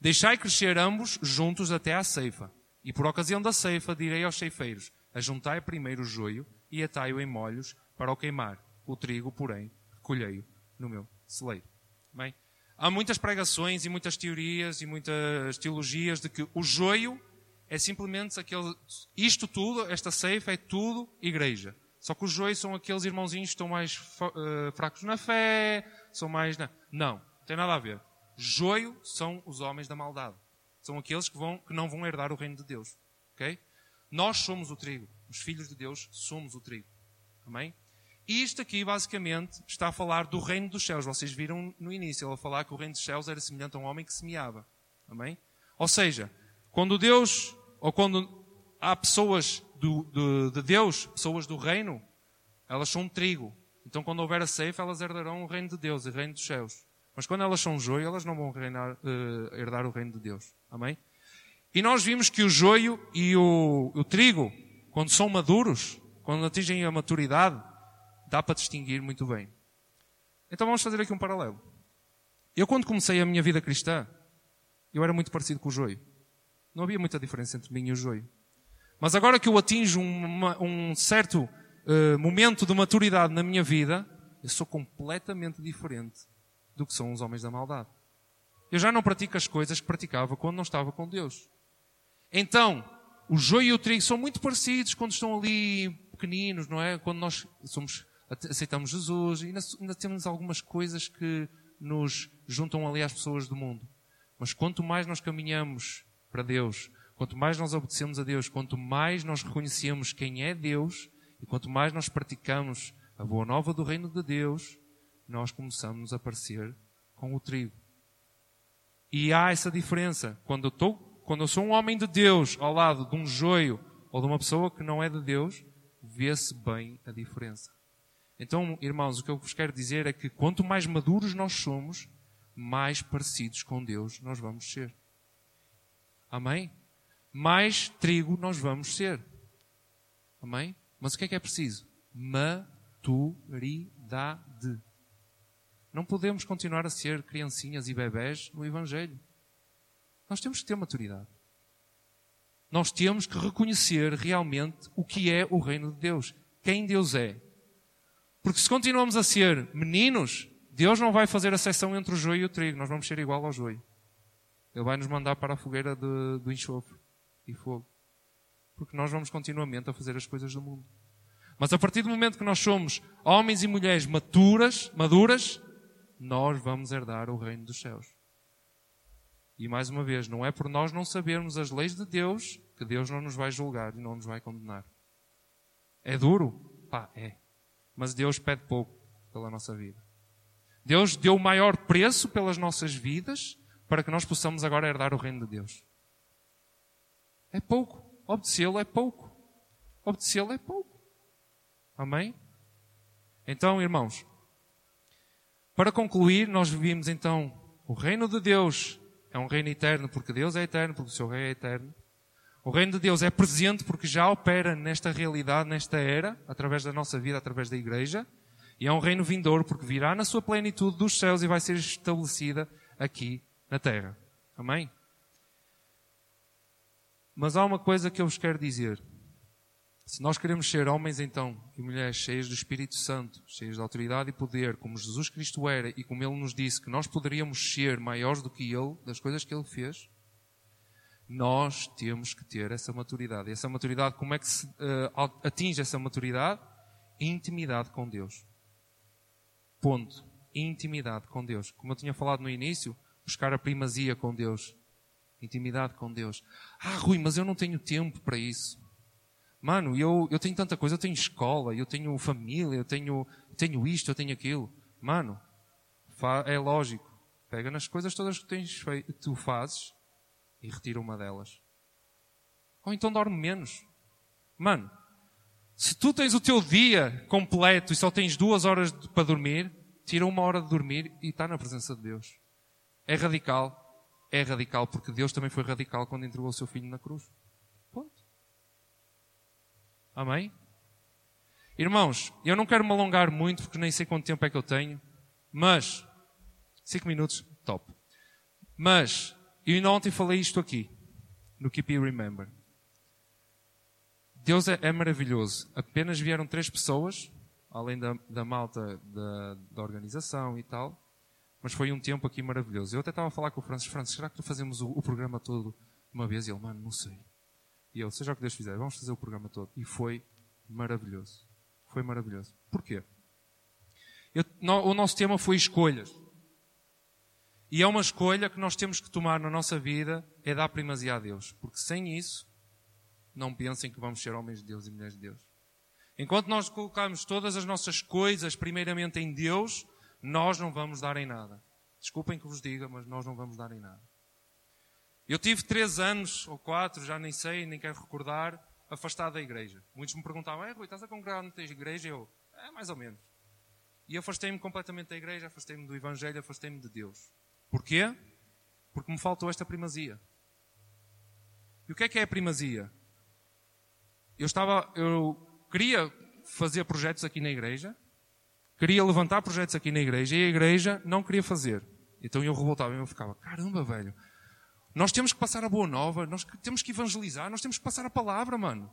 Deixai crescer ambos juntos até à ceifa. E por ocasião da ceifa direi aos ceifeiros: Ajuntai primeiro o joio e atai-o em molhos para o queimar. O trigo, porém, recolhei-o no meu celeiro. Bem, há muitas pregações e muitas teorias e muitas teologias de que o joio é simplesmente aquele. Isto tudo, esta ceifa é tudo igreja. Só que os joios são aqueles irmãozinhos que estão mais uh, fracos na fé, são mais. Na... Não, não tem nada a ver. Joio são os homens da maldade. São aqueles que, vão, que não vão herdar o reino de Deus. Ok? Nós somos o trigo. Os filhos de Deus somos o trigo. Amém? E isto aqui, basicamente, está a falar do reino dos céus. Vocês viram no início, ele a falar que o reino dos céus era semelhante a um homem que semeava. Amém? Ou seja, quando Deus, ou quando há pessoas do, de, de Deus, pessoas do reino, elas são um trigo. Então, quando houver a ceifa, elas herdarão o reino de Deus, o reino dos céus. Mas quando elas são joio, elas não vão reinar, uh, herdar o reino de Deus. Amém? E nós vimos que o joio e o, o trigo, quando são maduros, quando atingem a maturidade, dá para distinguir muito bem. Então vamos fazer aqui um paralelo. Eu, quando comecei a minha vida cristã, eu era muito parecido com o joio. Não havia muita diferença entre mim e o joio. Mas agora que eu atinjo uma, um certo uh, momento de maturidade na minha vida, eu sou completamente diferente do que são os homens da maldade. Eu já não pratico as coisas que praticava quando não estava com Deus. Então, o joio e o trigo são muito parecidos quando estão ali pequeninos, não é? Quando nós somos, aceitamos Jesus e ainda, temos algumas coisas que nos juntam ali às pessoas do mundo. Mas quanto mais nós caminhamos para Deus, quanto mais nós obedecemos a Deus, quanto mais nós reconhecemos quem é Deus e quanto mais nós praticamos a boa nova do reino de Deus, nós começamos a parecer com o trigo. E há essa diferença. Quando eu, tô, quando eu sou um homem de Deus ao lado de um joio ou de uma pessoa que não é de Deus, vê-se bem a diferença. Então, irmãos, o que eu vos quero dizer é que quanto mais maduros nós somos, mais parecidos com Deus nós vamos ser. Amém? Mais trigo nós vamos ser. Amém? Mas o que é que é preciso? Maturidade. Não podemos continuar a ser criancinhas e bebés no Evangelho. Nós temos que ter maturidade. Nós temos que reconhecer realmente o que é o reino de Deus. Quem Deus é. Porque se continuamos a ser meninos, Deus não vai fazer a seção entre o joio e o trigo. Nós vamos ser igual ao joio. Ele vai nos mandar para a fogueira de, do enxofre e fogo. Porque nós vamos continuamente a fazer as coisas do mundo. Mas a partir do momento que nós somos homens e mulheres maturas, maduras, nós vamos herdar o reino dos céus. E mais uma vez, não é por nós não sabermos as leis de Deus que Deus não nos vai julgar e não nos vai condenar. É duro? Pá, é. Mas Deus pede pouco pela nossa vida. Deus deu o maior preço pelas nossas vidas para que nós possamos agora herdar o reino de Deus. É pouco. Obedecê-lo é pouco. Obedecê-lo é pouco. Amém? Então, irmãos, para concluir, nós vimos então o reino de Deus é um reino eterno porque Deus é eterno, porque o seu rei é eterno. O reino de Deus é presente porque já opera nesta realidade, nesta era, através da nossa vida, através da igreja. E é um reino vindouro porque virá na sua plenitude dos céus e vai ser estabelecida aqui na terra. Amém? Mas há uma coisa que eu vos quero dizer. Se nós queremos ser homens, então, e mulheres cheios do Espírito Santo, cheios de autoridade e poder, como Jesus Cristo era e como Ele nos disse que nós poderíamos ser maiores do que Ele, das coisas que Ele fez, nós temos que ter essa maturidade. E essa maturidade, como é que se uh, atinge essa maturidade? Intimidade com Deus. Ponto. Intimidade com Deus. Como eu tinha falado no início, buscar a primazia com Deus. Intimidade com Deus. Ah, Rui, mas eu não tenho tempo para isso. Mano, eu, eu tenho tanta coisa, eu tenho escola, eu tenho família, eu tenho, tenho isto, eu tenho aquilo. Mano, é lógico. Pega nas coisas todas que tens feito, tu fazes e retira uma delas. Ou então dorme menos. Mano, se tu tens o teu dia completo e só tens duas horas para dormir, tira uma hora de dormir e está na presença de Deus. É radical. É radical porque Deus também foi radical quando entregou o seu filho na cruz. Amém? Irmãos, eu não quero me alongar muito porque nem sei quanto tempo é que eu tenho, mas, cinco minutos, top. Mas, eu ainda ontem falei isto aqui, no Keep You Remember. Deus é, é, maravilhoso. Apenas vieram três pessoas, além da, da malta da, da, organização e tal, mas foi um tempo aqui maravilhoso. Eu até estava a falar com o Francis, Francis, será que fazemos o, o programa todo uma vez? E ele, mano, não sei. E ele, seja o que Deus fizer, vamos fazer o programa todo. E foi maravilhoso. Foi maravilhoso. Porquê? Eu, no, o nosso tema foi escolhas. E é uma escolha que nós temos que tomar na nossa vida, é dar primazia a Deus. Porque sem isso, não pensem que vamos ser homens de Deus e mulheres de Deus. Enquanto nós colocamos todas as nossas coisas primeiramente em Deus, nós não vamos dar em nada. Desculpem que vos diga, mas nós não vamos dar em nada. Eu tive três anos ou quatro, já nem sei, nem quero recordar, afastado da igreja. Muitos me perguntavam, é Rui, estás a congregar tens igreja? Eu, é mais ou menos. E afastei-me completamente da igreja, afastei-me do Evangelho, afastei-me de Deus. Porquê? Porque me faltou esta primazia. E o que é que é a primazia? Eu estava, eu queria fazer projetos aqui na igreja, queria levantar projetos aqui na igreja e a igreja não queria fazer. Então eu revoltava e eu ficava, caramba, velho, nós temos que passar a boa nova, nós temos que evangelizar, nós temos que passar a palavra, mano.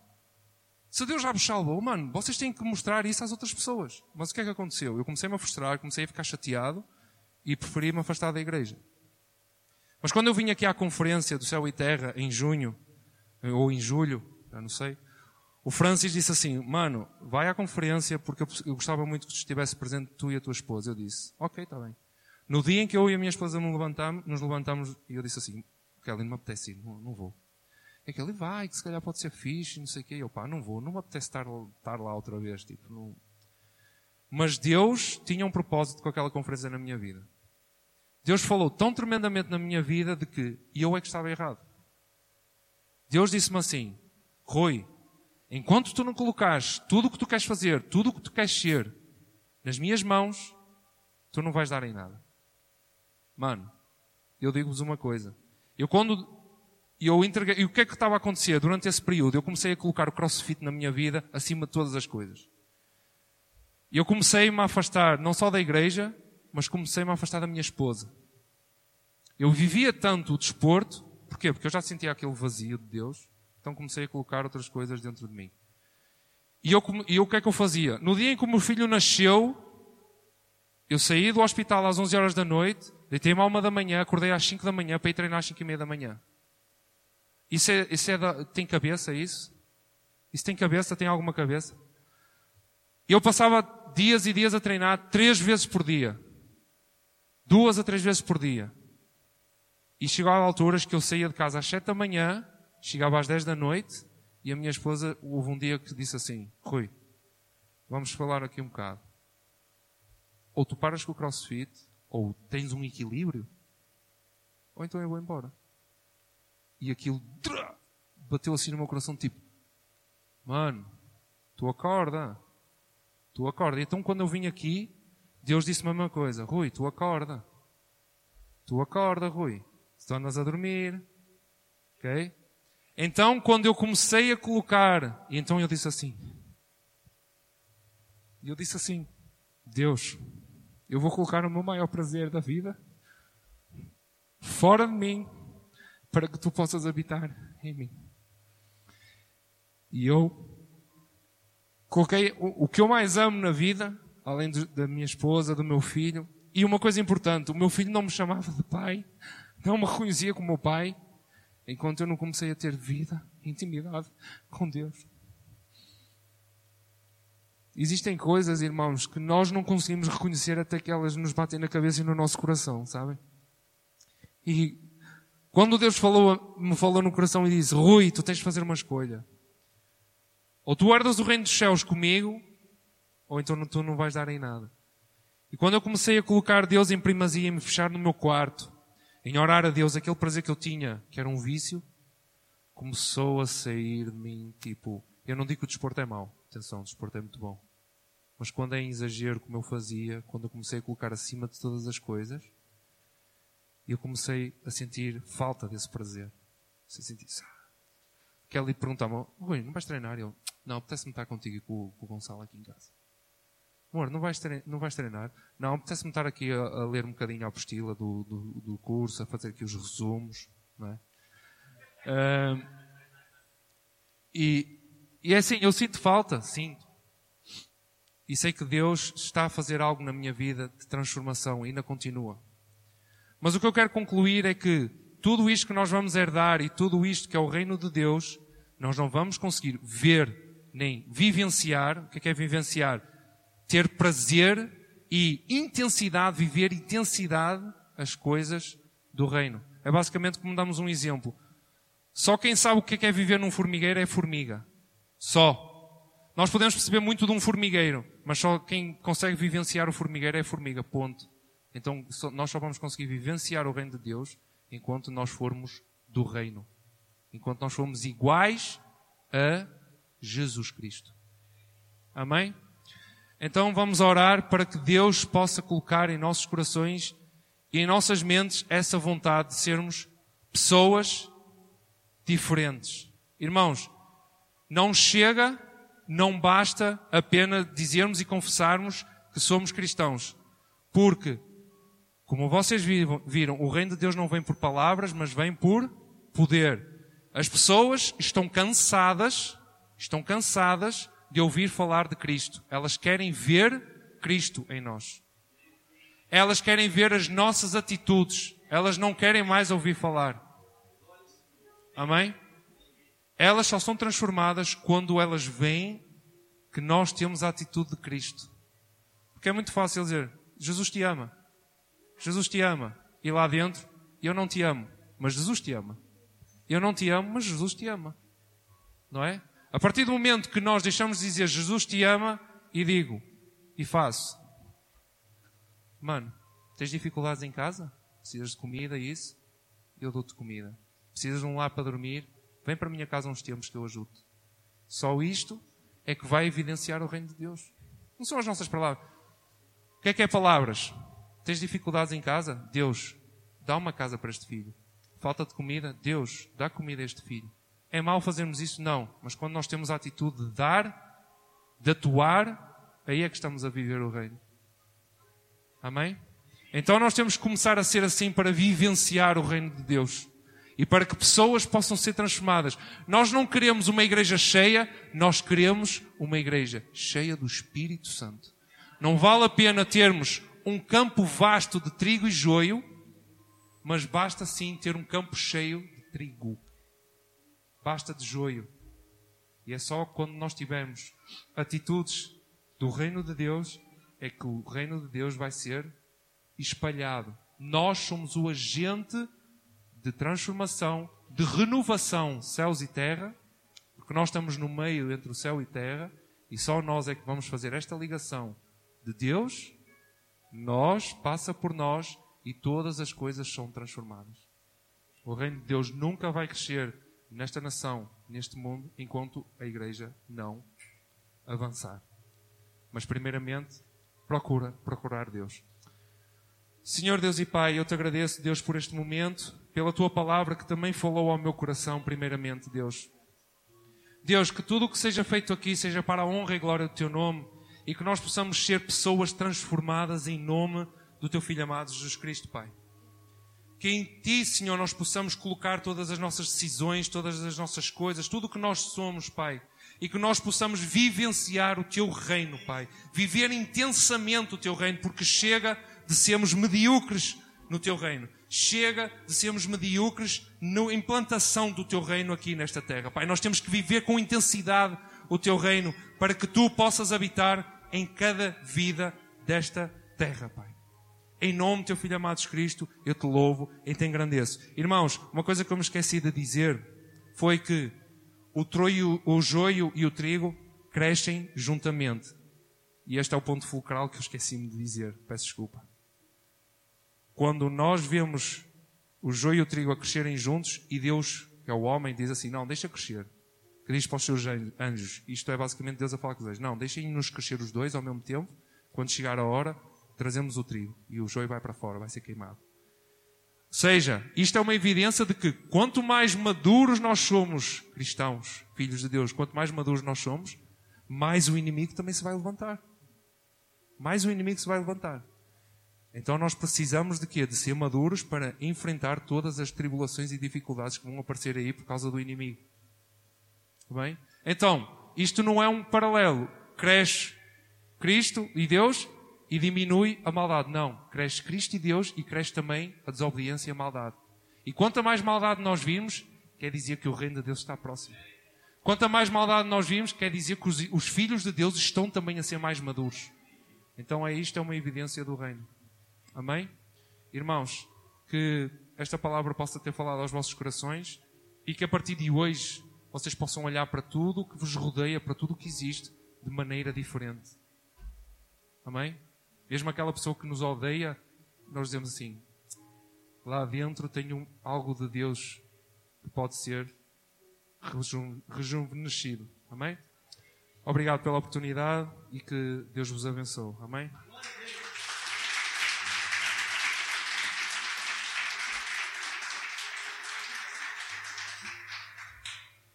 Se Deus já vos salvou, mano, vocês têm que mostrar isso às outras pessoas. Mas o que é que aconteceu? Eu comecei-me a frustrar, comecei a ficar chateado e preferi me afastar da igreja. Mas quando eu vim aqui à conferência do Céu e Terra, em junho, ou em julho, já não sei, o Francis disse assim, mano, vai à conferência porque eu gostava muito que estivesse presente tu e a tua esposa. Eu disse, ok, está bem. No dia em que eu e a minha esposa nos levantamos, nos levantamos e eu disse assim, Kelly, não me apetece ir, não, não vou. É que ele vai, que se calhar pode ser fixe, não sei o quê. Eu, pá, não vou, não me apetece estar, estar lá outra vez, tipo, não... Mas Deus tinha um propósito com aquela conferência na minha vida. Deus falou tão tremendamente na minha vida de que eu é que estava errado. Deus disse-me assim, Rui, enquanto tu não colocares tudo o que tu queres fazer, tudo o que tu queres ser nas minhas mãos, tu não vais dar em nada. Mano, eu digo-vos uma coisa. Eu quando eu entreguei, e o que é que estava a acontecer durante esse período? Eu comecei a colocar o crossfit na minha vida acima de todas as coisas. E eu comecei-me a afastar não só da igreja, mas comecei-me a afastar da minha esposa. Eu vivia tanto o desporto, porquê? Porque eu já sentia aquele vazio de Deus, então comecei a colocar outras coisas dentro de mim. E eu, e o que é que eu fazia? No dia em que o meu filho nasceu, eu saí do hospital às 11 horas da noite, Deitei-me à uma da manhã, acordei às cinco da manhã para ir treinar às cinco e meia da manhã. Isso é, isso é da, tem cabeça isso? Isso tem cabeça? Tem alguma cabeça? Eu passava dias e dias a treinar três vezes por dia. Duas a três vezes por dia. E chegava a alturas que eu saía de casa às sete da manhã, chegava às dez da noite, e a minha esposa, houve um dia que disse assim, Rui, vamos falar aqui um bocado. Ou tu paras com o crossfit, ou tens um equilíbrio, ou então eu vou embora. E aquilo bateu assim no meu coração, tipo, mano, tu acorda, tu acorda. Então quando eu vim aqui, Deus disse-me a mesma coisa, Rui, tu acorda, tu acorda, Rui, se tu andas a dormir, ok? Então quando eu comecei a colocar, então eu disse assim, eu disse assim, Deus, eu vou colocar o meu maior prazer da vida fora de mim para que tu possas habitar em mim. E eu coloquei o, o que eu mais amo na vida, além de, da minha esposa, do meu filho, e uma coisa importante, o meu filho não me chamava de pai, não me reconhecia como meu pai, enquanto eu não comecei a ter vida, intimidade com Deus. Existem coisas, irmãos, que nós não conseguimos reconhecer até que elas nos batem na cabeça e no nosso coração, sabem? E quando Deus falou, me falou no coração e disse, Rui, tu tens de fazer uma escolha. Ou tu herdas o reino dos céus comigo, ou então tu não vais dar em nada. E quando eu comecei a colocar Deus em primazia e me fechar no meu quarto, em orar a Deus aquele prazer que eu tinha, que era um vício, começou a sair de mim, tipo, eu não digo que o desporto é mau, atenção, o desporto é muito bom. Mas quando é em exagero, como eu fazia, quando eu comecei a colocar acima de todas as coisas, eu comecei a sentir falta desse prazer. A sentir, ah. Kelly perguntava, Rui, não vais treinar? Eu, não, apetece-me estar contigo e com, com o Gonçalo aqui em casa. Amor, não vais, treinar? Não, vais treinar? não apetece-me estar aqui a, a, ler um bocadinho a apostila do, do, do, curso, a fazer aqui os resumos, não é? E, e é assim, eu sinto falta, sinto. E sei que Deus está a fazer algo na minha vida de transformação ainda continua. Mas o que eu quero concluir é que tudo isto que nós vamos herdar e tudo isto que é o reino de Deus, nós não vamos conseguir ver nem vivenciar. O que é, que é vivenciar? ter prazer e intensidade, viver intensidade as coisas do reino. É basicamente como damos um exemplo. Só quem sabe o que é, é viver num formigueiro é formiga. Só. Nós podemos perceber muito de um formigueiro, mas só quem consegue vivenciar o formigueiro é formiga. Ponto. Então nós só vamos conseguir vivenciar o reino de Deus enquanto nós formos do reino. Enquanto nós formos iguais a Jesus Cristo. Amém? Então vamos orar para que Deus possa colocar em nossos corações e em nossas mentes essa vontade de sermos pessoas diferentes. Irmãos, não chega, não basta apenas dizermos e confessarmos que somos cristãos. Porque, como vocês viram, o reino de Deus não vem por palavras, mas vem por poder. As pessoas estão cansadas, estão cansadas de ouvir falar de Cristo. Elas querem ver Cristo em nós. Elas querem ver as nossas atitudes. Elas não querem mais ouvir falar. Amém? Elas só são transformadas quando elas veem que nós temos a atitude de Cristo. Porque é muito fácil dizer: Jesus te ama. Jesus te ama. E lá dentro, eu não te amo, mas Jesus te ama. Eu não te amo, mas Jesus te ama. Não é? A partir do momento que nós deixamos de dizer Jesus te ama e digo e faço, mano, tens dificuldades em casa? Precisas de comida e isso? Eu dou-te comida. Precisas de um lar para dormir? Vem para a minha casa uns tempos que eu ajudo. Só isto é que vai evidenciar o reino de Deus. Não são as nossas palavras. O que é que é palavras? Tens dificuldades em casa? Deus, dá uma casa para este filho. Falta de comida? Deus, dá comida a este filho. É mal fazermos isso? Não. Mas quando nós temos a atitude de dar, de atuar, aí é que estamos a viver o reino. Amém? Então nós temos que começar a ser assim para vivenciar o reino de Deus. E para que pessoas possam ser transformadas. Nós não queremos uma igreja cheia, nós queremos uma igreja cheia do Espírito Santo. Não vale a pena termos um campo vasto de trigo e joio, mas basta sim ter um campo cheio de trigo basta de joio. E é só quando nós tivermos atitudes do reino de Deus é que o reino de Deus vai ser espalhado. Nós somos o agente de transformação, de renovação, céus e terra, porque nós estamos no meio entre o céu e terra, e só nós é que vamos fazer esta ligação de Deus, nós, passa por nós e todas as coisas são transformadas. O reino de Deus nunca vai crescer nesta nação, neste mundo, enquanto a igreja não avançar. Mas primeiramente, procura procurar Deus. Senhor Deus e Pai, eu te agradeço, Deus, por este momento, pela tua palavra que também falou ao meu coração, primeiramente, Deus. Deus, que tudo o que seja feito aqui seja para a honra e glória do teu nome e que nós possamos ser pessoas transformadas em nome do teu Filho amado Jesus Cristo, Pai que em Ti, Senhor, nós possamos colocar todas as nossas decisões, todas as nossas coisas, tudo o que nós somos, Pai. e que nós possamos vivenciar o teu reino, Pai. Viver intensamente o teu reino, porque chega de sermos medíocres no teu reino. Chega de sermos medíocres na implantação do teu reino aqui nesta terra. Pai, nós temos que viver com intensidade o teu reino para que tu possas habitar em cada vida desta terra, Pai. Em nome do teu Filho amado Cristo, eu te louvo e te engrandeço. Irmãos, uma coisa que eu me esqueci de dizer foi que o, troio, o joio e o trigo crescem juntamente. E este é o ponto fulcral que eu esqueci-me de dizer. Peço desculpa. Quando nós vemos o joio e o trigo a crescerem juntos e Deus, que é o homem, diz assim: Não, deixa crescer. Que diz para os seus anjos: Isto é basicamente Deus a falar com os anjos. Não, deixem-nos crescer os dois ao mesmo tempo. Quando chegar a hora, trazemos o trigo e o joio vai para fora, vai ser queimado. Ou seja, isto é uma evidência de que quanto mais maduros nós somos, cristãos, filhos de Deus, quanto mais maduros nós somos, mais o inimigo também se vai levantar. Mais o inimigo se vai levantar. Então nós precisamos de quê? De ser maduros para enfrentar todas as tribulações e dificuldades que vão aparecer aí por causa do inimigo. Bem? Então, isto não é um paralelo. Cresce Cristo e Deus e diminui a maldade. Não. Cresce Cristo e Deus e cresce também a desobediência e a maldade. E quanto mais maldade nós vimos, quer dizer que o reino de Deus está próximo. Quanto mais maldade nós vimos, quer dizer que os, os filhos de Deus estão também a ser mais maduros. Então é isto é uma evidência do reino. Amém? Irmãos, que esta palavra possa ter falado aos vossos corações e que a partir de hoje vocês possam olhar para tudo o que vos rodeia, para tudo o que existe, de maneira diferente. Amém? Mesmo aquela pessoa que nos odeia, nós dizemos assim: lá dentro tenho algo de Deus que pode ser rejuvenescido. Amém? Obrigado pela oportunidade e que Deus vos abençoe. Amém?